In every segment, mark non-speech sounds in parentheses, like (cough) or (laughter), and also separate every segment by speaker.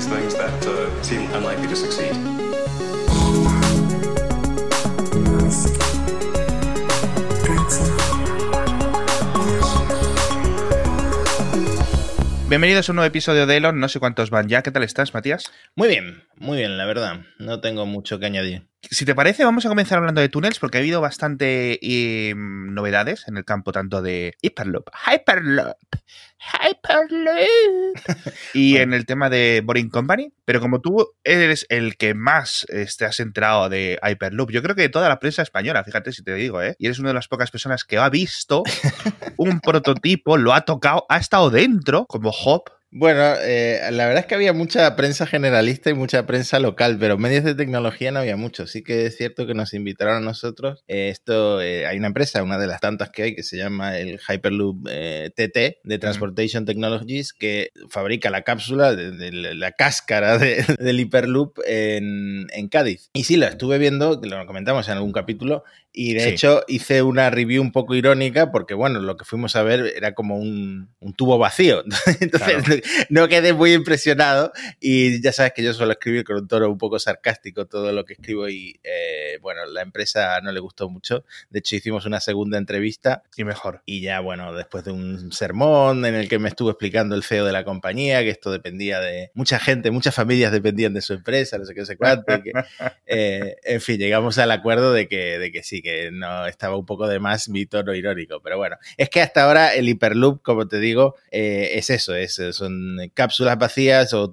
Speaker 1: these things that uh, seem unlikely to succeed.
Speaker 2: Bienvenidos a un nuevo episodio de Elon. No sé cuántos van ya. ¿Qué tal estás, Matías?
Speaker 3: Muy bien, muy bien, la verdad. No tengo mucho que añadir.
Speaker 2: Si te parece, vamos a comenzar hablando de túneles porque ha habido bastante eh, novedades en el campo tanto de Hyperloop, Hyperloop, Hyperloop (laughs) y en el tema de Boring Company. Pero como tú eres el que más te este, has enterado de Hyperloop, yo creo que toda la prensa española, fíjate si te digo, ¿eh? Y eres una de las pocas personas que ha visto (laughs) un prototipo, lo ha tocado, ha estado dentro como Hop
Speaker 3: bueno, eh, la verdad es que había mucha prensa generalista y mucha prensa local, pero medios de tecnología no había mucho. Sí que es cierto que nos invitaron a nosotros. Eh, esto, eh, hay una empresa, una de las tantas que hay, que se llama el Hyperloop TT de Transportation Technologies, que fabrica la cápsula, de, la cáscara (laughs) del Hyperloop en, en, Cádiz. Y sí, la estuve viendo, lo comentamos en algún capítulo, y de hecho hice una review un poco irónica porque, bueno, lo que fuimos a ver era como un, tubo vacío. (laughs) Entonces no quedé muy impresionado y ya sabes que yo suelo escribir con un tono un poco sarcástico todo lo que escribo y, eh, bueno, la empresa no le gustó mucho. De hecho, hicimos una segunda entrevista.
Speaker 2: Y mejor.
Speaker 3: Y ya, bueno, después de un sermón en el que me estuvo explicando el CEO de la compañía, que esto dependía de mucha gente, muchas familias dependían de su empresa, no sé qué, no sé cuánto. que, (laughs) eh, en fin, llegamos al acuerdo de que, de que sí, que no estaba un poco de más mi tono irónico. Pero bueno, es que hasta ahora el Hyperloop, como te digo, eh, es eso, es, son cápsulas vacías o,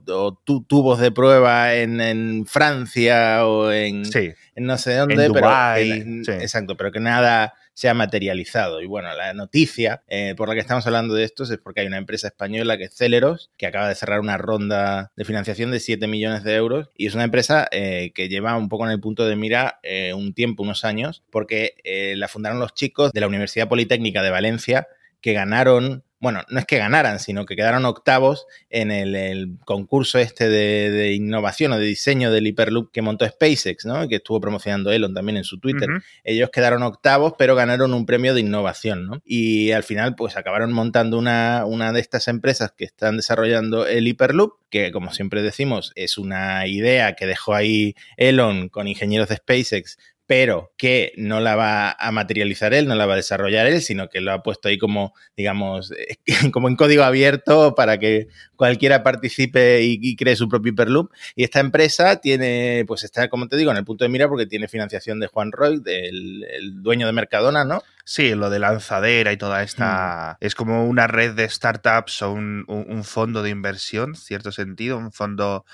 Speaker 3: tubos de prueba en, Francia o en, no sé dónde, pero exacto, pero que nada se ha materializado. Y bueno, la noticia eh, por la que estamos hablando de esto es porque hay una empresa española que es Celeros, que acaba de cerrar una ronda de financiación de 7 millones de euros y es una empresa eh, que lleva un poco en el punto de mira eh, un tiempo, unos años, porque la fundaron los chicos de la Universidad Politécnica de Valencia que ganaron bueno, no es que ganaran, sino que quedaron octavos en el, concurso este de, innovación o de diseño del Hyperloop que montó SpaceX, ¿no? Que estuvo promocionando Elon también en su Twitter. Ellos quedaron octavos, pero ganaron un premio de innovación, ¿no? Y al final, pues acabaron montando una, una de estas empresas que están desarrollando el Hyperloop, que como siempre decimos, es una idea que dejó ahí Elon con ingenieros de SpaceX pero que no la va a materializar él, no la va a desarrollar él, sino que lo ha puesto ahí como, digamos, (laughs) como en código abierto para que cualquiera participe y, cree su propio Hyperloop. Y esta empresa tiene, pues está, como te digo, en el punto de mira porque tiene financiación de Juan Roy, del el dueño de Mercadona, ¿no?
Speaker 2: Sí, lo de lanzadera y toda esta... Mm. Es como una red de startups o un, un fondo de inversión, cierto sentido, un fondo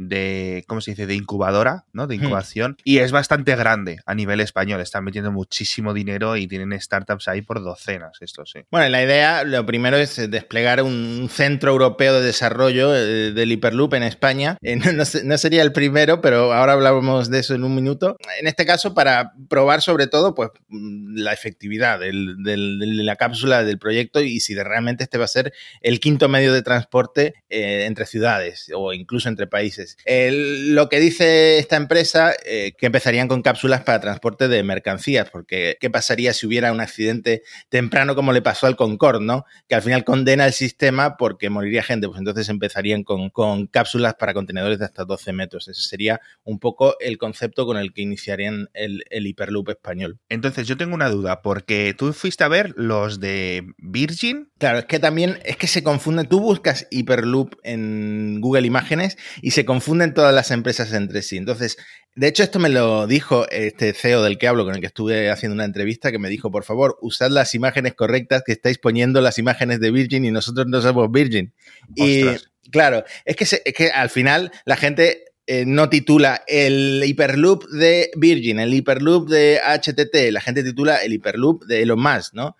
Speaker 2: de, ¿cómo se dice?, de incubadora, ¿no? De hmm. incubación. Y es bastante grande a nivel español. Están metiendo muchísimo dinero y tienen startups ahí por docenas, esto sí.
Speaker 3: Bueno, la idea, lo primero es desplegar un centro europeo de desarrollo eh, del Hyperloop en España. (laughs) Eh, no, sería el primero, pero ahora hablamos de eso en un minuto. En este caso, para probar sobre todo, pues, mm, la efectividad de la cápsula del proyecto y si realmente este va a ser el quinto medio de transporte eh, entre ciudades o incluso entre países lo que dice esta empresa, eh, que empezarían con cápsulas para transporte de mercancías, porque ¿qué pasaría si hubiera un accidente temprano como le pasó al Concorde, ¿no? Que al final condena el sistema porque moriría gente, pues entonces empezarían con, cápsulas para contenedores de hasta 12 metros. Ese sería un poco el concepto con el que iniciarían el, el Hyperloop español.
Speaker 2: Entonces yo tengo una duda, porque tú fuiste a ver los de Virgin.
Speaker 3: Claro, es que también, es que se confunde, tú buscas Hyperloop en Google Imágenes y se confunden todas las empresas entre sí. Entonces, de hecho, esto me lo dijo este CEO del que hablo, con el que estuve haciendo una entrevista, que me dijo, por favor, usad las imágenes correctas, que estáis poniendo las imágenes de Virgin y nosotros no somos Virgin. Y claro, es que, es que al final la gente eh, no titula el Hyperloop de Virgin, el Hyperloop de HTT, la gente titula el Hyperloop de Elon Musk, ¿no?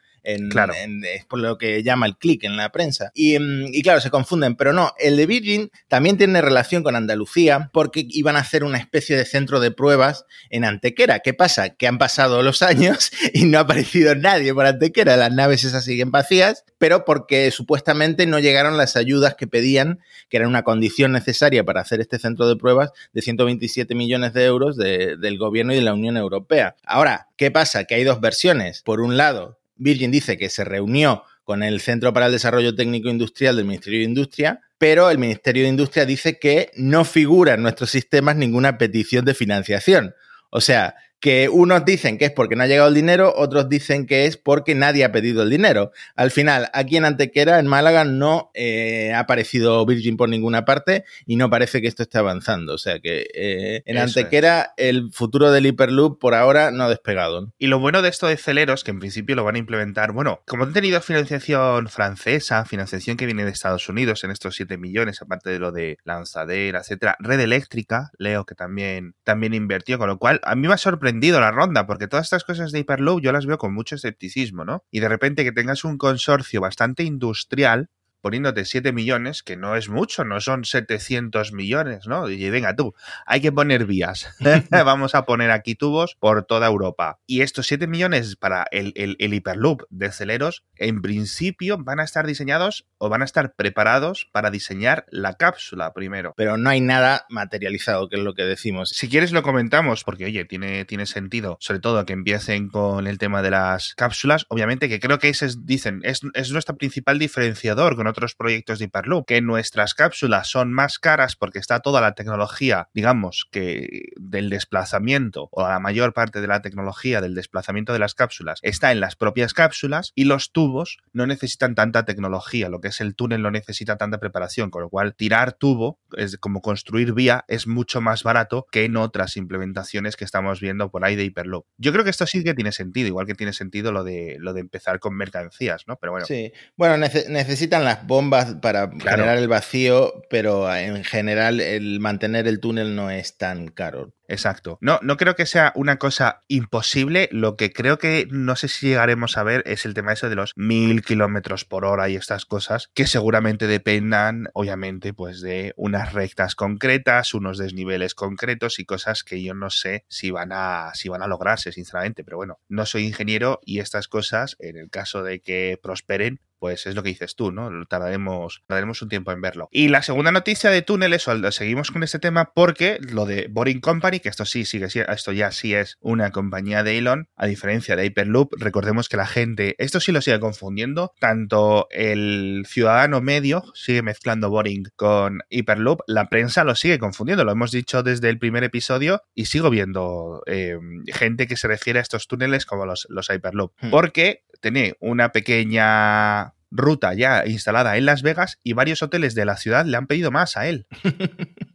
Speaker 2: Claro.
Speaker 3: es por lo que llama el click en la prensa. Mm, y, claro, se confunden, pero no, el de Virgin también tiene relación con Andalucía porque iban a hacer una especie de centro de pruebas en Antequera. ¿Qué pasa? Que han pasado los (laughs) años y no ha aparecido nadie por Antequera, las naves esas siguen vacías, pero porque supuestamente no llegaron las ayudas que pedían, que eran una condición necesaria para hacer este centro de pruebas de 127 millones de euros del gobierno y de la Unión Europea. Ahora, ¿qué pasa? Que hay dos versiones. Por un lado, Virgin dice que se reunió con el Centro para el Desarrollo Técnico Industrial del Ministerio de Industria, pero el Ministerio de Industria dice que no figura en nuestros sistemas ninguna petición de financiación. O sea, que unos dicen que es porque no ha llegado el dinero, otros dicen que es porque nadie ha pedido el dinero. Al final, aquí en Antequera, en Málaga, no eh, ha aparecido Virgin por ninguna parte y no parece que esto esté avanzando. O sea que eh, en Antequera el futuro del Hyperloop por ahora no ha despegado.
Speaker 2: Y lo bueno de esto de Celeros, que en principio lo van a implementar, bueno, como han tenido financiación francesa, financiación que viene de Estados Unidos en estos 7 millones, aparte de lo de lanzadera, etcétera, red eléctrica, Leo que también, también invirtió, con lo cual a mí me ha sorprendido la ronda, porque todas estas cosas de Hyperloop yo las veo con mucho escepticismo, ¿no? Y de repente que tengas un consorcio bastante industrial poniéndote 7 millones, que no es mucho, no son 700 millones, ¿no? Y venga tú, hay que poner vías. (laughs) Vamos a poner aquí tubos por toda Europa. Y estos 7 millones para el, el, el, Hyperloop de Celeros, en principio van a estar diseñados o van a estar preparados para diseñar la cápsula primero.
Speaker 3: Pero no hay nada materializado, que es lo que decimos.
Speaker 2: Si quieres lo comentamos, porque oye, tiene, tiene sentido, sobre todo que empiecen con el tema de las cápsulas, obviamente que creo que ese es, dicen, es, es nuestro principal diferenciador con otros proyectos de Hyperloop, que nuestras cápsulas son más caras porque está toda la tecnología, digamos, que del desplazamiento o la mayor parte de la tecnología del desplazamiento de las cápsulas está en las propias cápsulas y los tubos no necesitan tanta tecnología, lo que es el túnel no necesita tanta preparación, con lo cual tirar tubo, es como construir vía, es mucho más barato que en otras implementaciones que estamos viendo por ahí de Hyperloop. Yo creo que esto sí que tiene sentido, igual que tiene sentido lo de, lo de empezar con mercancías, ¿no? Pero bueno.
Speaker 3: Sí, bueno, necesitan las bombas para generar el vacío, pero en general el mantener el túnel no es tan caro.
Speaker 2: Exacto. No, no creo que sea una cosa imposible. Lo que creo que no sé si llegaremos a ver es el tema eso de los mil kilómetros por hora y estas cosas que seguramente dependan, obviamente, pues de unas rectas concretas, unos desniveles concretos y cosas que yo no sé si van a, si van a lograrse, sinceramente. Pero bueno, no soy ingeniero y estas cosas, en el caso de que prosperen, pues es lo que dices tú, ¿no? Tardaremos, tardaremos un tiempo en verlo. Y la segunda noticia de túneles, seguimos con este tema porque lo de Boring Company, que esto sí sigue, esto ya sí es una compañía de Elon, a diferencia de Hyperloop, recordemos que la gente, esto sí lo sigue confundiendo, tanto el ciudadano medio sigue mezclando Boring con Hyperloop, la prensa lo sigue confundiendo, lo hemos dicho desde el primer episodio y sigo viendo eh, gente que se refiere a estos túneles como los, los Hyperloop, hmm. porque tiene una pequeña ruta ya instalada en Las Vegas y varios hoteles de la ciudad le han pedido más a él. (laughs)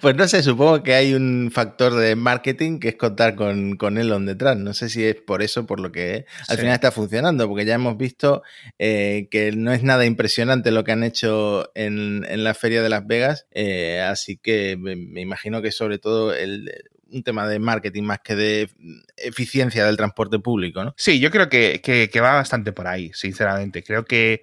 Speaker 3: Pues no sé, supongo que hay un factor de marketing que es contar con, con Elon detrás. No sé si es por eso, por lo que al final está funcionando, porque ya hemos visto eh, que no es nada impresionante lo que han hecho en, en la Feria de Las Vegas. Eh, así que me, me, imagino que sobre todo el, un tema de marketing más que de eficiencia del transporte público, ¿no?
Speaker 2: Sí, yo creo que, que, que va bastante por ahí, sinceramente. Creo que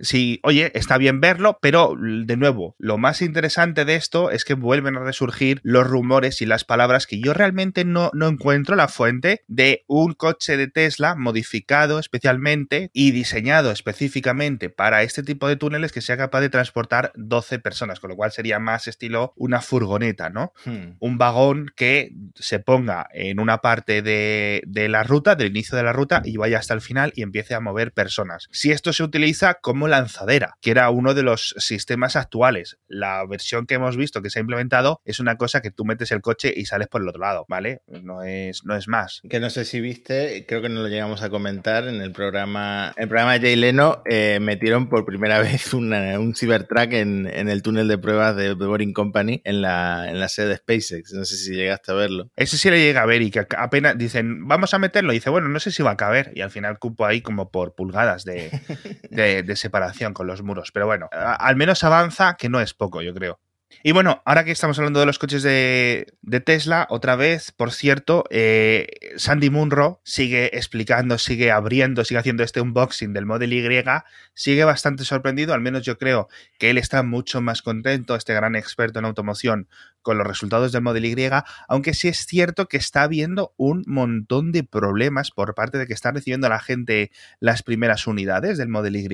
Speaker 2: Sí, oye, está bien verlo, pero de nuevo, lo más interesante de esto es que vuelven a resurgir los rumores y las palabras que yo realmente no, no encuentro la fuente de un coche de Tesla modificado especialmente y diseñado específicamente para este tipo de túneles que sea capaz de transportar 12 personas, con lo cual sería más estilo una furgoneta, ¿no? Hmm. Un vagón que se ponga en una parte de, de la ruta, del inicio de la ruta, y vaya hasta el final y empiece a mover personas. Si esto se utiliza como lanzadera, que era uno de los sistemas actuales. La versión que hemos visto que se ha implementado es una cosa que tú metes el coche y sales por el otro lado, ¿vale? No es, no es más.
Speaker 3: Que no sé si viste, creo que no lo llegamos a comentar en el programa, el programa de Jay Leno, eh, metieron por primera (laughs) vez una, un Cybertruck en, en, el túnel de pruebas de, The Boring Company en la, en la sede de SpaceX. No sé si llegaste a verlo.
Speaker 2: Ese sí le llega a ver y que apenas dicen, vamos a meterlo. Y dice, bueno, no sé si va a caber. Y al final cupo ahí como por pulgadas de, (laughs) de, de separación con los muros. Pero bueno, al menos avanza, que no es poco, yo creo. Y bueno, ahora que estamos hablando de los coches de, Tesla, otra vez, por cierto, eh, Sandy Munro sigue explicando, sigue abriendo, sigue haciendo este unboxing del Model Y, sigue bastante sorprendido, al menos yo creo que él está mucho más contento, este gran experto en automoción, con los resultados del Model Y, aunque sí es cierto que está habiendo un montón de problemas por parte de que está recibiendo la gente las primeras unidades del Model Y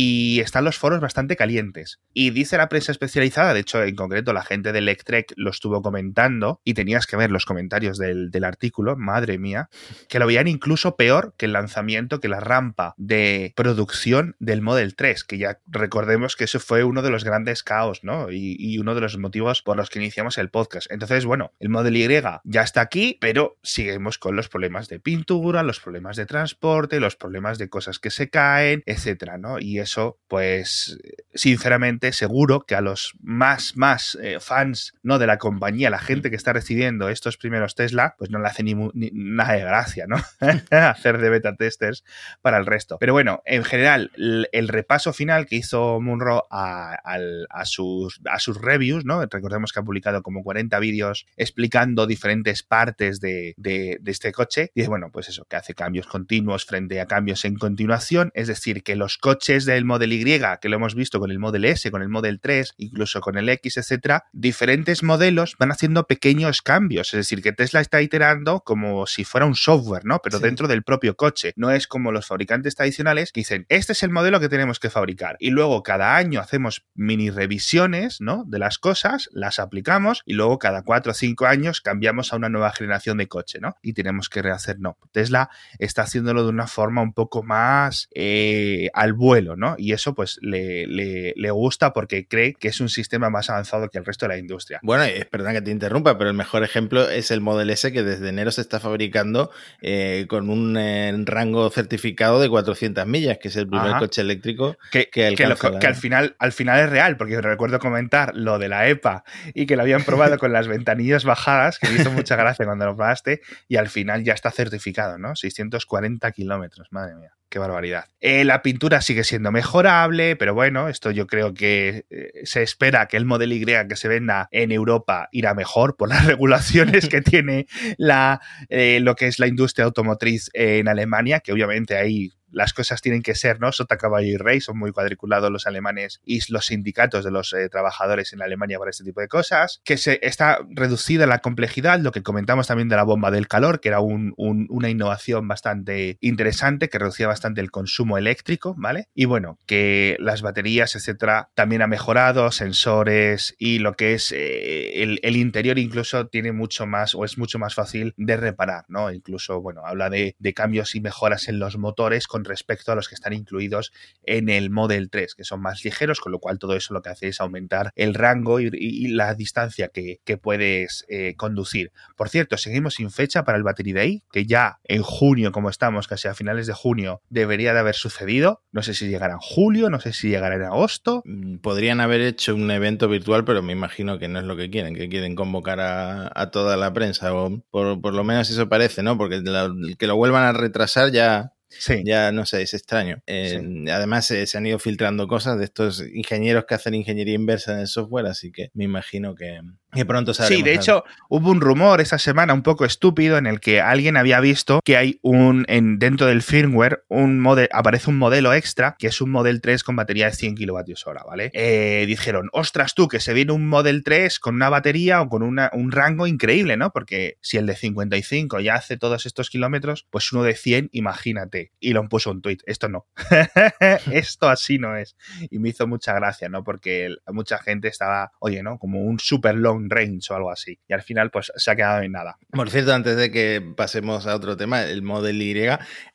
Speaker 2: y están los foros bastante calientes. Y dice la prensa especializada, de hecho, en concreto la gente de Electrek lo estuvo comentando y tenías que ver los comentarios del, del artículo, madre mía, que lo veían incluso peor que el lanzamiento, que la rampa de producción del Model 3, que ya recordemos que eso fue uno de los grandes caos, ¿no? Y, y uno de los motivos por los que iniciamos el podcast. Entonces, bueno, el Model Y ya está aquí, pero seguimos con los problemas de pintura, los problemas de transporte, los problemas de cosas que se caen, etcétera, ¿no? Y eso, pues, sinceramente, seguro que a los más, más eh, fans, ¿no? De la compañía, la gente que está recibiendo estos primeros Tesla, pues no le hace ni, ni nada de gracia, ¿no? (laughs) (laughs) Hacer de beta testers para el resto. Pero bueno, en general, el, el repaso final que hizo Munro a, a, a, sus, a sus reviews, ¿no? Recordemos que ha publicado como 40 vídeos explicando diferentes partes de, de, de este coche. Y bueno, pues eso, que hace cambios continuos frente a cambios en continuación. Es decir, que los coches del Model Y, que lo hemos visto con el Model S, con el Model 3, incluso con el X, etcétera, diferentes modelos van haciendo pequeños cambios. Es decir, que Tesla está iterando como si fuera un software, ¿no? Pero sí. dentro del propio coche. No es como los fabricantes tradicionales que dicen, este es el modelo que tenemos que fabricar. Y luego cada año hacemos mini revisiones, ¿no? De las cosas, las aplicamos y luego cada cuatro o cinco años cambiamos a una nueva generación de coche, ¿no? Y tenemos que rehacer. No, Tesla está haciéndolo de una forma un poco más eh, al vuelo, ¿no? Y eso pues le, le, le, gusta porque cree que es un sistema más avanzado que el resto de la industria.
Speaker 3: Bueno, y perdona que te interrumpa, pero el mejor ejemplo es el Model S que desde enero se está fabricando eh, con un eh, rango certificado de 400 millas, que es el primer Ajá. coche eléctrico
Speaker 2: que, que, que, lo, que al, final, al final es real, porque recuerdo comentar lo de la EPA y que lo habían probado con las ventanillas bajadas, que me hizo mucha gracia cuando lo probaste, y al final ya está certificado, ¿no? 640 kilómetros, madre mía. Qué barbaridad. Eh, la pintura sigue siendo mejorable, pero bueno, esto yo creo que eh, se espera que el Model Y que se venda en Europa irá mejor por las (laughs) regulaciones que tiene la, eh, lo que es la industria automotriz en Alemania, que obviamente ahí las cosas tienen que ser, ¿no? Sota, caballo y rey, son muy cuadriculados los alemanes y los sindicatos de los eh, trabajadores en Alemania para este tipo de cosas, que se está reducida la complejidad, lo que comentamos también de la bomba del calor, que era un, un, una innovación bastante interesante, que reducía bastante el consumo eléctrico, ¿vale? Y bueno, que las baterías, etcétera, también ha mejorado, sensores y lo que es eh, el, interior incluso tiene mucho más o es mucho más fácil de reparar, ¿no? Incluso, bueno, habla de, cambios y mejoras en los motores respecto a los que están incluidos en el Model 3, que son más ligeros, con lo cual todo eso lo que hace es aumentar el rango y, la distancia que, puedes eh, conducir. Por cierto, seguimos sin fecha para el Battery Day, que ya en junio, como estamos, casi a finales de junio, debería de haber sucedido. No sé si llegará en julio, no sé si llegará en agosto.
Speaker 3: Podrían haber hecho un evento virtual, pero me imagino que no es lo que quieren, que quieren convocar a, toda la prensa, o por, por, lo menos eso parece, ¿no? Porque la, que lo vuelvan a retrasar ya Sí. Ya no sé, es extraño. Eh, sí. Además, eh, se han ido filtrando cosas de estos ingenieros que hacen ingeniería inversa en el software, así que me imagino que, que pronto
Speaker 2: Sí, de hecho, hubo un rumor esa semana un poco estúpido en el que alguien había visto que hay un, en, dentro del firmware, un model, aparece un modelo extra que es un Model 3 con batería de 100 kilovatios hora, ¿vale? Eh, dijeron, ostras tú, que se viene un Model 3 con una batería o con una, un rango increíble, ¿no? Porque si el de 55 ya hace todos estos kilómetros, pues uno de 100, imagínate y lo puso un tweet. Esto no. (laughs) Esto así no es. Y me hizo mucha gracia, ¿no? Porque mucha gente estaba, oye, ¿no? Como un super long range o algo así. Y al final, pues se ha quedado en nada.
Speaker 3: Por cierto, antes de que pasemos a otro tema, el Model Y,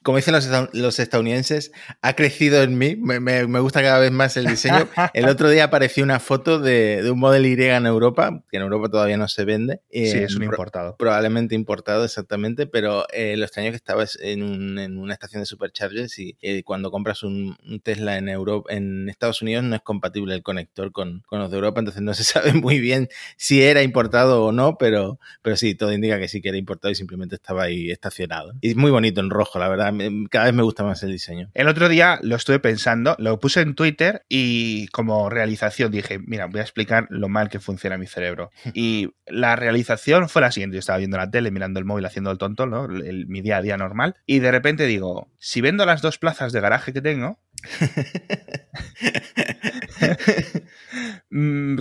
Speaker 3: como dicen los, los estadounidenses, ha crecido en mí. Me, me, me, gusta cada vez más el diseño. (laughs) El otro día apareció una foto de, de, un Model Y en Europa, que en Europa todavía no se vende.
Speaker 2: Sí, eh, es un importado.
Speaker 3: Probablemente importado, exactamente. Pero eh, lo extraño que estaba en, un, en una estación de superchargers y eh, cuando compras un, un, Tesla en Europa, en Estados Unidos no es compatible el conector con, con, los de Europa, entonces no se (laughs) sabe muy bien si era importado o no, pero, pero sí, todo indica que sí que era importado y simplemente estaba ahí estacionado. Y es muy bonito en rojo, la verdad, cada vez me gusta más el diseño.
Speaker 2: El otro día lo estuve pensando, lo puse en Twitter y como realización dije, mira, voy a explicar lo mal que funciona mi cerebro. (laughs) Y la realización fue la siguiente, yo estaba viendo la tele, mirando el móvil, haciendo el tonto, ¿no? El, mi día a día normal, y de repente digo, si vendo las dos plazas de garaje que tengo, (laughs)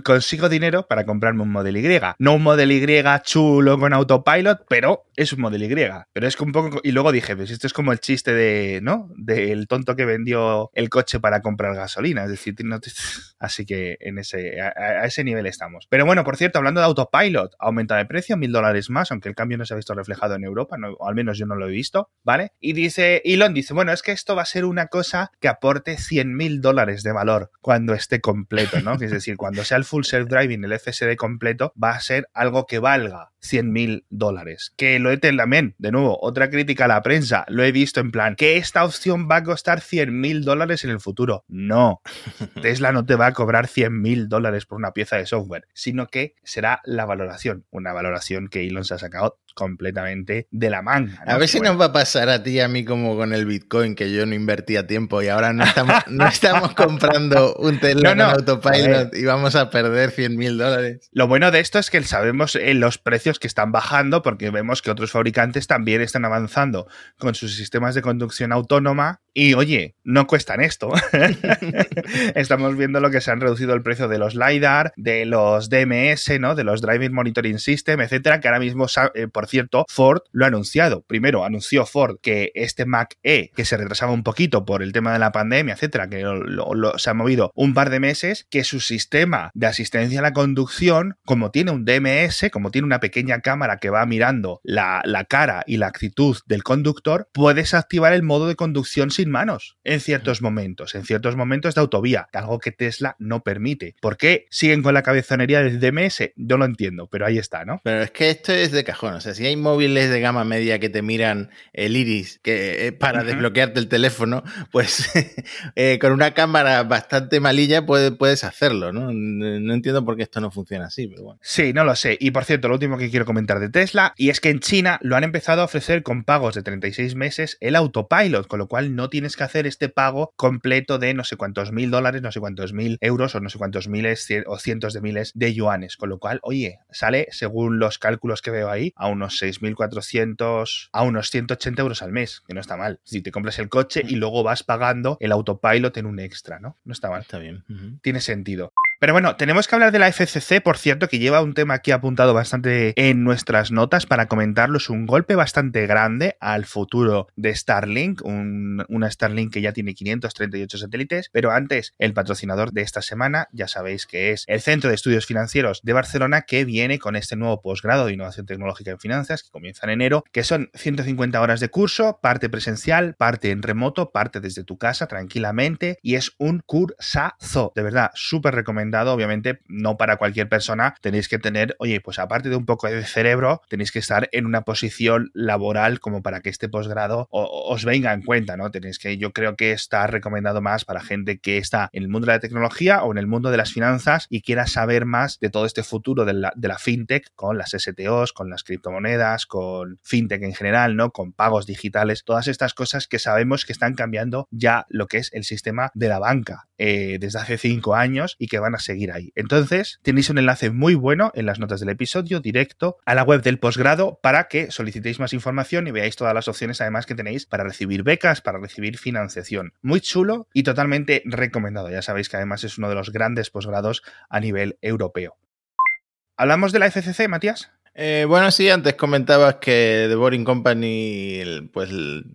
Speaker 2: consigo dinero para comprarme un Model Y. No un Model Y chulo con autopilot, pero es un Model Y. Pero es que un poco... Y luego dije, pues esto es como el chiste de, ¿no? Del tonto que vendió el coche para comprar gasolina. Es decir, (laughs) así que en ese, a, ese nivel estamos. Pero bueno, por cierto, hablando de autopilot, aumenta de precio, mil dólares más, aunque el cambio no se ha visto reflejado en Europa, o al menos yo no lo he visto, ¿vale? Y dice, Elon dice, bueno, es que esto va a ser una cosa que aporte 100 mil dólares de valor cuando esté completo, ¿no? Es decir, cuando sea el full self-driving, el FSD completo, va a ser algo que valga 100 mil dólares. Que lo he también, de nuevo, otra crítica a la prensa, lo he visto en plan, que esta opción va a costar 100 mil dólares en el futuro. No, (laughs) Tesla no te va a cobrar 100 mil dólares por una pieza de software, sino que será la valoración, una valoración que Elon se ha sacado completamente de la manga.
Speaker 3: A ver si nos va a pasar a ti y a mí como con el Bitcoin, que yo no invertía tiempo y ahora no estamos, no estamos comprando un Tesla (laughs) no, autopilot y vamos a perder 100 mil dólares.
Speaker 2: Lo bueno de esto es que sabemos en los precios que están bajando porque vemos que otros fabricantes también están avanzando con sus sistemas de conducción autónoma y oye, no cuestan esto. (laughs) Estamos viendo lo que se han reducido el precio de los LiDAR, de los DMS, ¿no? De los Driving Monitoring System, etcétera, que ahora mismo, eh, por cierto, Ford lo ha anunciado. Primero anunció Ford que este Mac E, que se retrasaba un poquito por el tema de la pandemia, etcétera, que se ha movido un par de meses, que su sistema de asistencia a la conducción, como tiene un DMS, como tiene una pequeña cámara que va mirando la, la cara y la actitud del conductor, puedes activar el modo de conducción sin manos en ciertos momentos, en ciertos momentos de autovía, algo que Tesla no permite. ¿Por qué siguen con la cabezonería del DMS? Yo lo entiendo, pero ahí está, ¿no?
Speaker 3: Pero es que esto es de cajón, o sea, si hay móviles de gama media que te miran el iris que, eh, para desbloquearte el teléfono, pues (laughs) eh, con una cámara bastante malilla puedes hacerlo, ¿no? No entiendo por qué esto no funciona así, pero bueno.
Speaker 2: Sí, no lo sé. Y por cierto, lo último que quiero comentar de Tesla, y es que en China lo han empezado a ofrecer con pagos de 36 meses el autopilot, con lo cual no tienes que hacer este pago completo de no sé cuántos mil dólares, no sé cuántos mil euros o no sé cuántos miles o cientos de miles de yuanes. Con lo cual, oye, sale, según los cálculos que veo ahí, a unos 6.400, a unos 180 euros al mes, que no está mal. Si te compras el coche y luego vas pagando el autopilot en un extra, ¿no? No está mal.
Speaker 3: Está bien.
Speaker 2: Tiene sentido. Pero bueno, tenemos que hablar de la FCC, por cierto, que lleva un tema aquí apuntado bastante en nuestras notas para comentarlo. Es un golpe bastante grande al futuro de Starlink, una Starlink que ya tiene 538 satélites. Pero antes, el patrocinador de esta semana, ya sabéis que es el Centro de Estudios Financieros de Barcelona, que viene con este nuevo posgrado de innovación tecnológica en finanzas, que comienza en enero, que son 150 horas de curso, parte presencial, parte en remoto, parte desde tu casa tranquilamente, y es un cursazo, de verdad, súper recomendable obviamente no para cualquier persona, tenéis que tener, oye, pues aparte de un poco de cerebro, tenéis que estar en una posición laboral como para que este posgrado os venga en cuenta, ¿no? Tenéis que, yo creo que está recomendado más para gente que está en el mundo de la tecnología o en el mundo de las finanzas y quiera saber más de todo este futuro de la, fintech con las STOs, con las criptomonedas, con fintech en general, ¿no? Con pagos digitales, todas estas cosas que sabemos que están cambiando ya lo que es el sistema de la banca eh, desde hace cinco años y que van a seguir ahí. Entonces, tenéis un enlace muy bueno en las notas del episodio, directo a la web del posgrado, para que solicitéis más información y veáis todas las opciones además que tenéis para recibir becas, para recibir financiación. Muy chulo y totalmente recomendado. Ya sabéis que además es uno de los grandes posgrados a nivel europeo. ¿Hablamos de la FCC, Matías?
Speaker 3: Eh, bueno, sí, antes comentabas que The Boring Company pues,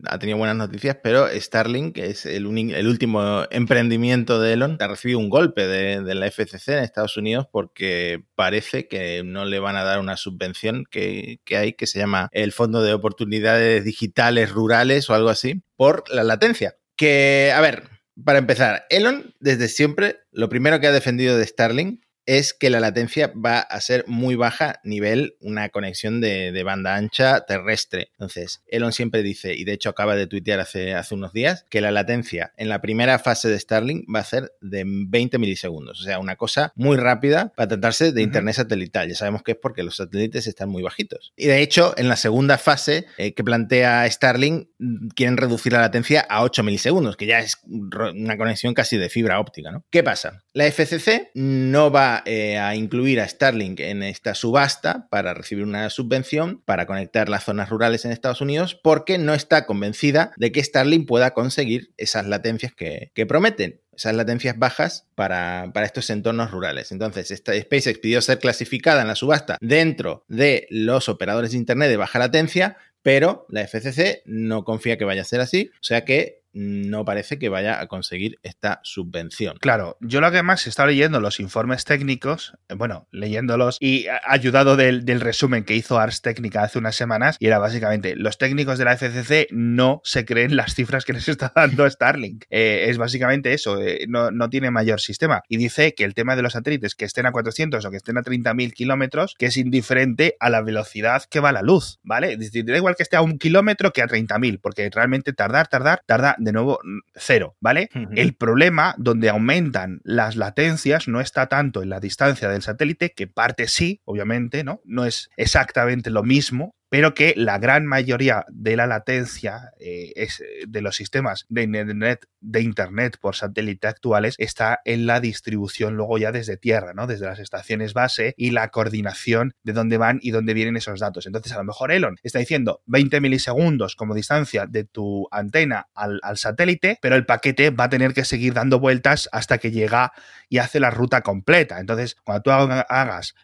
Speaker 3: ha tenido buenas noticias, pero Starlink, que es el, último emprendimiento de Elon, ha recibido un golpe de, de, la FCC en Estados Unidos porque parece que no le van a dar una subvención que, que hay que se llama el Fondo de Oportunidades Digitales Rurales o algo así, por la latencia. Que, a ver, para empezar, Elon desde siempre lo primero que ha defendido de Starlink es que la latencia va a ser muy baja nivel una conexión de, banda ancha terrestre. Entonces, Elon siempre dice, y de hecho acaba de tuitear hace, hace unos días, que la latencia en la primera fase de Starlink va a ser de 20 milisegundos. O sea, una cosa muy rápida para tratarse de Internet satelital. Ya sabemos que es porque los satélites están muy bajitos. Y de hecho, en la segunda fase eh, que plantea Starlink, mm, quieren reducir la latencia a 8 milisegundos, que ya es una conexión casi de fibra óptica. ¿no? ¿Qué pasa? La FCC no va eh, a incluir a Starlink en esta subasta para recibir una subvención para conectar las zonas rurales en Estados Unidos porque no está convencida de que Starlink pueda conseguir esas latencias que, prometen esas latencias bajas para, estos entornos rurales. Entonces, esta SpaceX pidió ser clasificada en la subasta dentro de los operadores de Internet de baja latencia, pero la FCC no confía que vaya a ser así, o sea que no parece que vaya a conseguir esta subvención.
Speaker 2: Claro, yo lo que más he estado leyendo los informes técnicos, eh, bueno, leyéndolos y ayudado del, resumen que hizo Ars Técnica hace unas semanas, y era básicamente, los técnicos de la FCC no se creen las cifras que les está dando Starlink. (laughs) Eh, es básicamente eso, eh, no, no, tiene mayor sistema. Y dice que el tema de los satélites que estén a 400 o que estén a 30.000 kilómetros, que es indiferente a la velocidad que va la luz, ¿vale? Es da igual que esté a un kilómetro que a 30.000, porque realmente tardar, tardar, tarda de nuevo cero, ¿vale? El problema donde aumentan las latencias no está tanto en la distancia del satélite, que parte sí, obviamente, ¿no? No es exactamente lo mismo, pero que la gran mayoría de la latencia eh, eh, de los sistemas de internet, de internet por satélite actuales está en la distribución luego ya desde tierra, ¿no? Desde las estaciones base y la coordinación de dónde van y dónde vienen esos datos. Entonces, a lo mejor Elon está diciendo 20 milisegundos como distancia de tu antena al, al satélite, pero el paquete va a tener que seguir dando vueltas hasta que llega y hace la ruta completa. Entonces, cuando tú hagas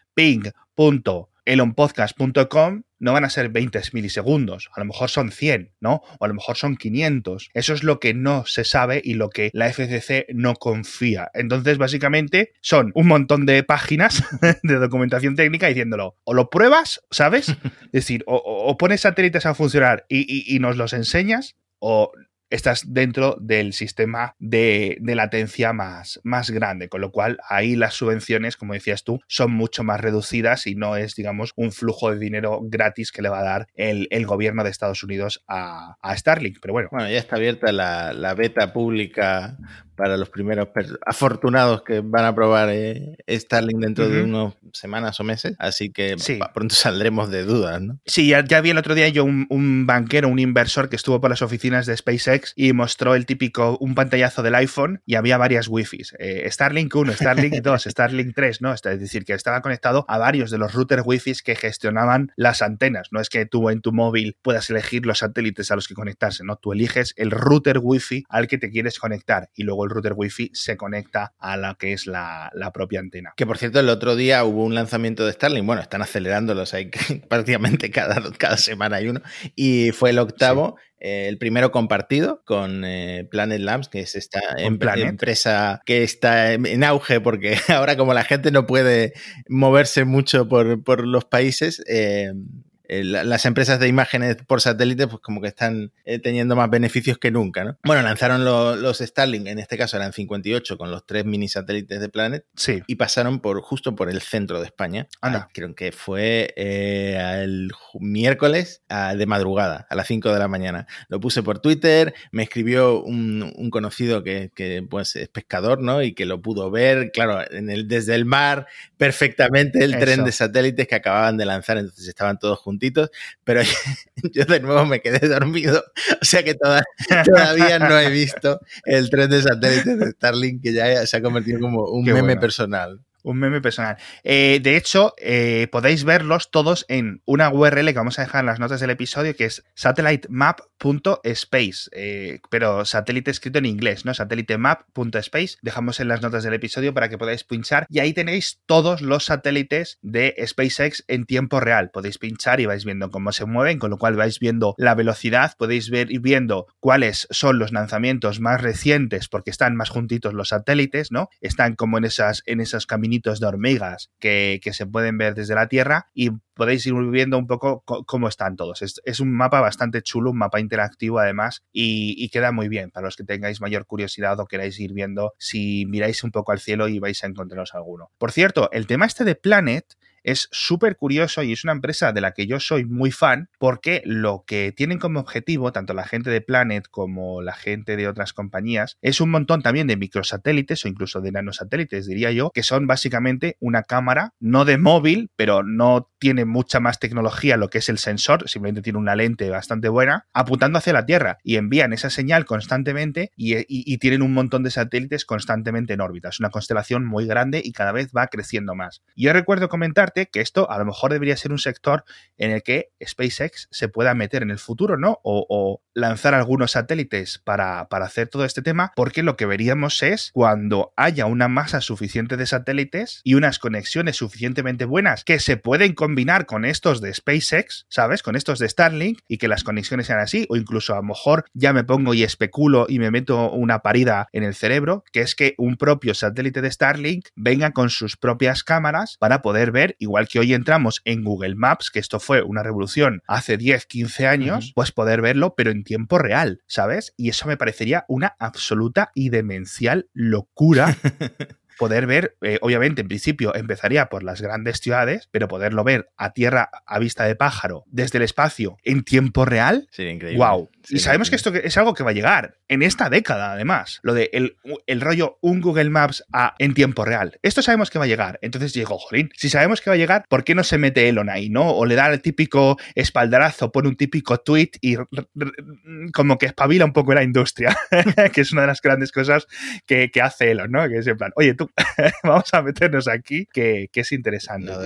Speaker 2: ping.elonpodcast.com no van a ser 20 milisegundos, a lo mejor son 100, ¿no? O a lo mejor son 500. Eso es lo que no se sabe y lo que la FCC no confía. Entonces, básicamente, son un montón de páginas (laughs) de documentación técnica diciéndolo, o lo pruebas, ¿sabes? (laughs) Es decir, o, pones satélites a funcionar y nos los enseñas, o estás dentro del sistema de, latencia más, más, grande, con lo cual ahí las subvenciones, como decías tú, son mucho más reducidas y no es, digamos, un flujo de dinero gratis que le va a dar el, gobierno de Estados Unidos a, Starlink. Pero bueno.
Speaker 3: Bueno, ya está abierta la, la beta pública para los primeros afortunados que van a probar eh, Starlink dentro de unas semanas o meses. Así que pronto (laughs) saldremos de dudas, ¿no?
Speaker 2: Sí, ya, vi el otro día yo un, banquero, un inversor que estuvo por las oficinas de SpaceX y mostró el típico, un pantallazo del iPhone y había varias Wi-Fi. Eh, Starlink 1, Starlink 2, (laughs) Starlink 3, ¿no? Es decir, que estaba conectado a varios de los routers Wi-Fi que gestionaban las antenas. No es que tú en tu móvil puedas elegir los satélites a los que conectarse, ¿no? Tú eliges el router Wi-Fi al que te quieres conectar y luego el router Wi-Fi se conecta a la que es la, propia antena.
Speaker 3: Que por cierto, el otro día hubo un lanzamiento de Starlink. Bueno, están acelerándolos (laughs) ahí prácticamente cada, cada semana hay uno. Y fue el octavo. Eh, el primero compartido con eh, Planet Labs, que es esta empresa que está en auge porque (laughs) ahora como la gente no puede moverse mucho por, por los países, eh, las empresas de imágenes por satélite, pues como que están eh, teniendo más beneficios que nunca, ¿no? Bueno, lanzaron los Starlink, en este caso eran 58 con los tres mini satélites de Planet.
Speaker 2: Sí.
Speaker 3: Y pasaron por justo por el centro de España.
Speaker 2: Anda.
Speaker 3: creo que fue eh, el miércoles de madrugada, a las 5 de la mañana. Lo puse por Twitter, me escribió un, conocido que, pues, es pescador, ¿no? Y que lo pudo ver, claro, en el, desde el mar, perfectamente el tren de satélites que acababan de lanzar, entonces estaban todos juntos pero (laughs) yo de nuevo me quedé dormido, o sea que todavía no he visto el tren de satélites de Starlink que ya se ha convertido como un meme personal.
Speaker 2: Un meme personal. Eh, de hecho, eh, podéis verlos todos en una URL que vamos a dejar en las notas del episodio, que es satellitemap.space, eh, pero satélite escrito en inglés, ¿no? Satellitemap.space. Dejamos en las notas del episodio para que podáis pinchar y ahí tenéis todos los satélites de SpaceX en tiempo real. Podéis pinchar y vais viendo cómo se mueven, con lo cual vais viendo la velocidad, podéis ver y viendo cuáles son los lanzamientos más recientes, porque están más juntitos los satélites, ¿no? Están como en esas, en esos caminos de hormigas que, se pueden ver desde la Tierra y podéis ir viendo un poco cómo están todos. Es, un mapa bastante chulo, un mapa interactivo además y, queda muy bien para los que tengáis mayor curiosidad o queráis ir viendo si miráis un poco al cielo y vais a encontraros alguno. Por cierto, el tema este de Planet es súper curioso y es una empresa de la que yo soy muy fan porque lo que tienen como objetivo, tanto la gente de Planet como la gente de otras compañías, es un montón también de microsatélites o incluso de nanosatélites, diría yo, que son básicamente una cámara, no de móvil, pero no tiene mucha más tecnología lo que es el sensor, simplemente tiene una lente bastante buena, apuntando hacia la Tierra y envían esa señal constantemente y, tienen un montón de satélites constantemente en órbita. Es una constelación muy grande y cada vez va creciendo más. Yo recuerdo que esto a lo mejor debería ser un sector en el que SpaceX se pueda meter en el futuro, ¿no? O, lanzar algunos satélites para hacer todo este tema, porque lo que veríamos es cuando haya una masa suficiente de satélites y unas conexiones suficientemente buenas que se pueden combinar con estos de SpaceX, ¿sabes? Con estos de Starlink y que las conexiones sean así, o incluso a lo mejor ya me pongo y especulo y me meto una parida en el cerebro, que es que un propio satélite de Starlink venga con sus propias cámaras para poder ver, igual que hoy entramos en Google Maps, que esto fue una revolución hace 10, 15 años, pues poder verlo, pero en tiempo real, ¿sabes? Y eso me parecería una absoluta y demencial locura (laughs) poder ver, eh, obviamente en principio empezaría por las grandes ciudades, pero poderlo ver a tierra a vista de pájaro desde el espacio en tiempo real.
Speaker 3: Sí, increíble.
Speaker 2: Wow. Y sabemos que esto es algo que va a llegar en esta década, además. Lo de el, el, rollo un Google Maps a, en tiempo real. Esto sabemos que va a llegar. Entonces digo, jolín, si sabemos que va a llegar, ¿por qué no se mete Elon ahí, no? O le da el típico espaldarazo, pone un típico tweet y como que espabila un poco la industria, (laughs) que es una de las grandes cosas que, que hace Elon, ¿no? Que es en plan, oye, tú (laughs) vamos a meternos aquí, que, es interesante.
Speaker 3: No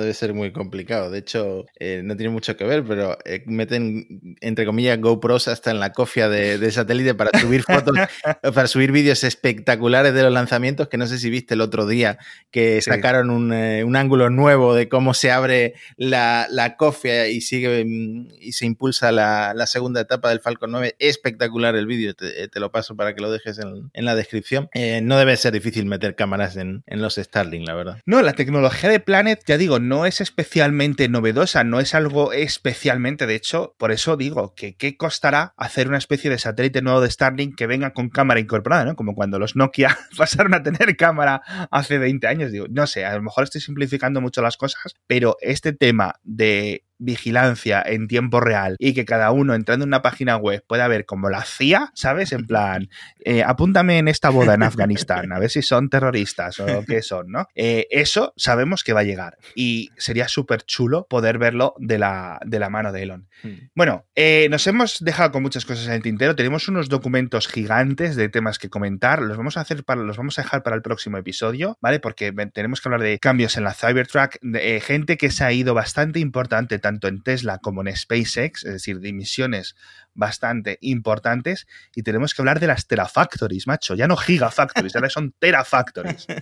Speaker 3: debe, ser muy complicado. De hecho, eh, no tiene mucho que ver, pero eh, meten, entre comillas, Hasta en la cofia de, satélite para subir fotos, (laughs) para subir vídeos espectaculares de los lanzamientos, que no sé si viste el otro día, que sacaron eh, un, ángulo nuevo de cómo se abre la, cofia y sigue mm, y se impulsa la, segunda etapa del Falcon 9. Espectacular el vídeo, te, lo paso para que lo dejes en, en la descripción. no debe ser difícil meter cámaras en, los Starlink, la verdad.
Speaker 2: No, la tecnología de Planet, ya digo, no es especialmente novedosa, no es algo especialmente, de hecho, por eso digo que qué costará hacer una especie de satélite nuevo de Starlink que venga con cámara incorporada, ¿no? Como cuando los Nokia (laughs) pasaron a tener cámara hace 20 años, digo, no sé, a lo mejor estoy simplificando mucho las cosas, pero este tema de vigilancia en tiempo real y que cada uno entrando en una página web pueda ver como la CIA, ¿sabes? En plan, eh, apúntame en esta boda en Afganistán, a ver si son terroristas o qué son, ¿no? Eh, eso sabemos que va a llegar y sería súper chulo poder verlo de la, de la mano de Elon. Hmm. Bueno, eh, nos hemos dejado con muchas cosas en el tintero, tenemos unos documentos gigantes de temas que comentar, los vamos a hacer para, los vamos a dejar para el próximo episodio, ¿vale? Porque tenemos que hablar de cambios en la Cybertruck, de gente que se ha ido bastante importante, tanto en Tesla como en SpaceX, es decir, de misiones bastante importantes y tenemos que hablar de las terafactories, macho, ya no gigafactories, ahora son terafactories. (laughs)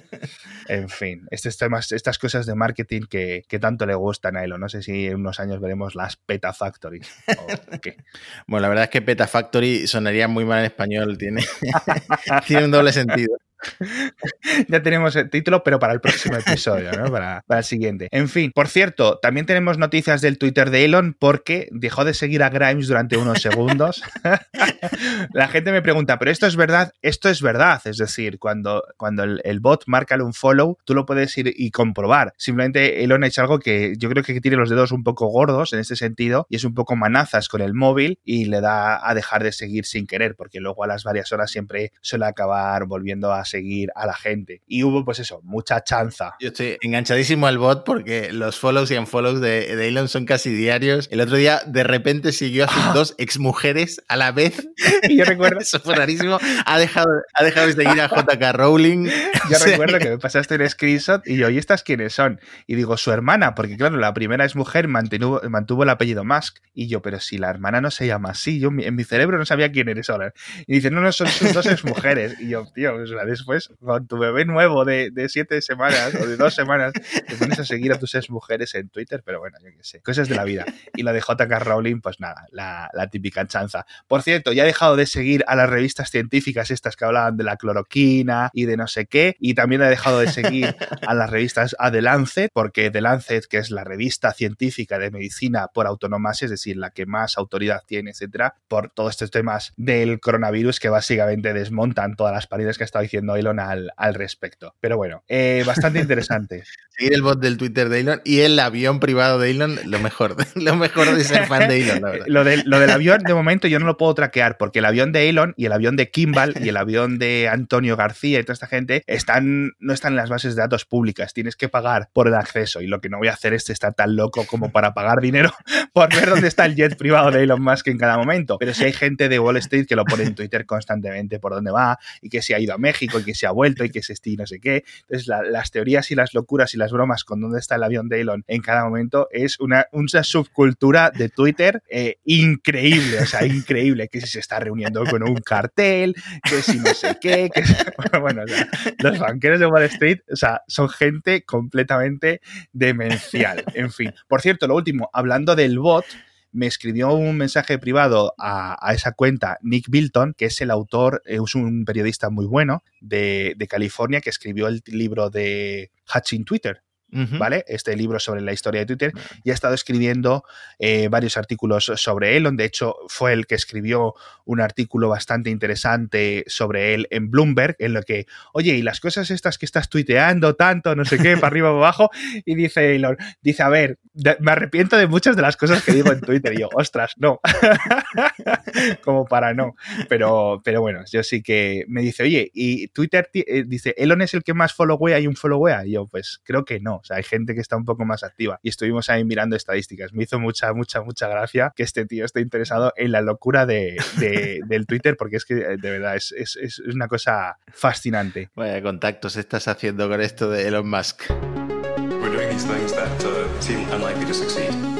Speaker 2: En fin, estos temas, estas cosas de marketing que, tanto le gustan a Elon. No sé si en unos años veremos las petafactories. (laughs)
Speaker 3: Bueno, la verdad es que petafactory sonaría muy mal en español, tiene, (laughs) tiene un doble sentido. (laughs)
Speaker 2: ya tenemos el título, pero para el próximo episodio, ¿no? Para, el siguiente. En fin, por cierto, también tenemos noticias del Twitter de Elon porque dejó de seguir a Grimes durante unos segundos. (laughs) La gente me pregunta, ¿pero esto es verdad? Esto es verdad. Es decir, cuando, cuando el, bot marca un follow, tú lo puedes ir y comprobar. Simplemente Elon ha hecho algo que yo creo que tiene los dedos un poco gordos en este sentido y es un poco manazas con el móvil y le da a dejar de seguir sin querer, porque luego a las varias horas siempre suele acabar volviendo a seguir a la gente. Y hubo, pues eso, mucha chanza.
Speaker 3: Yo estoy enganchadísimo al bot porque los follows y unfollows de, de Elon son casi diarios. El otro día, de repente, siguió a sus ah. (gasps) dos exmujeres a la vez.
Speaker 2: Y (laughs) yo recuerdo. (laughs)
Speaker 3: Eso fue rarísimo. Ha dejado, ha dejado de seguir a JK Rowling.
Speaker 2: Yo (laughs) recuerdo que me pasaste un screenshot y yo, ¿y estas quiénes son? Y digo, su hermana, porque claro, la primera es mujer, mantuvo, mantuvo el apellido Musk. Y yo, pero si la hermana no se llama así, yo en mi cerebro no sabía quién eres ahora. Y dice, no, no, son sus dos exmujeres. Y yo, tío, pues después, con tu bebé nuevo de, siete semanas o de dos semanas, te pones a seguir a tus ex mujeres en Twitter, pero bueno, yo qué sé, cosas de la vida. Y la de JK Rowling, pues nada, la, la típica chanza. Por cierto, ya he dejado de seguir a las revistas científicas estas que hablaban de la cloroquina y de no sé qué, y también he dejado de seguir a las revistas a The Lancet, porque The Lancet, que es la revista científica de medicina por autonomía, es decir, la que más autoridad tiene, etcétera, por todos estos temas del coronavirus que básicamente desmontan todas las paredes que ha estado diciendo Elon al, al respecto. Pero bueno, eh, bastante interesante. (laughs)
Speaker 3: seguir el bot del Twitter de Elon y el avión privado de Elon, lo mejor, lo mejor de ser fan de Elon, la.
Speaker 2: Lo, del, lo del avión, de momento, yo no lo puedo traquear porque el avión de Elon y el avión de Kimball y el avión de Antonio García y toda esta gente están, no están en las bases de datos públicas. Tienes que pagar por el acceso y lo que no voy a hacer es estar tan loco como para pagar dinero (laughs) por ver dónde está el jet privado de Elon Musk en cada momento. Pero si hay gente de Wall Street que lo pone en Twitter constantemente por dónde va y que se ha ido a México y que se ha vuelto y que se y no sé qué. Entonces, las teorías y las locuras y las bromas con dónde está el avión de Elon en cada momento es una, una subcultura de Twitter eh, increíble, o sea, increíble. Que si se está reuniendo con un cartel, que si no sé qué, que (laughs) bueno, los banqueros de Wall Street, o sea, son gente completamente demencial. En fin, por cierto, lo último, hablando del bot, me escribió un mensaje privado a, esa cuenta Nick Bilton, que es el autor, es un periodista muy bueno de, de California que escribió el libro de Hatching Twitter, ¿vale? Este libro sobre la historia de Twitter y ha estado escribiendo eh, varios artículos sobre Elon. De hecho, fue el que escribió un artículo bastante interesante sobre él en Bloomberg, en lo que, oye, y las cosas estas que estás tuiteando tanto, no sé qué, para arriba o abajo, y dice Elon, dice, a ver, me arrepiento de muchas de las cosas que digo en Twitter. Y yo, ostras, no. (laughs) Como para no. Pero, pero bueno, yo sí que me dice, oye, y Twitter eh, dice, Elon es el que más followea y un followea. Y yo, pues creo que no. O sea, hay gente que está un poco más activa. Y estuvimos ahí mirando estadísticas. Me hizo mucha, mucha, mucha gracia que este tío esté interesado en la locura de, (laughs) del Twitter, porque es que eh, de verdad es, es, es una cosa fascinante.
Speaker 3: Vaya contactos estás haciendo con esto de Elon Musk.
Speaker 1: We're doing these things that uh, seem unlikely to succeed.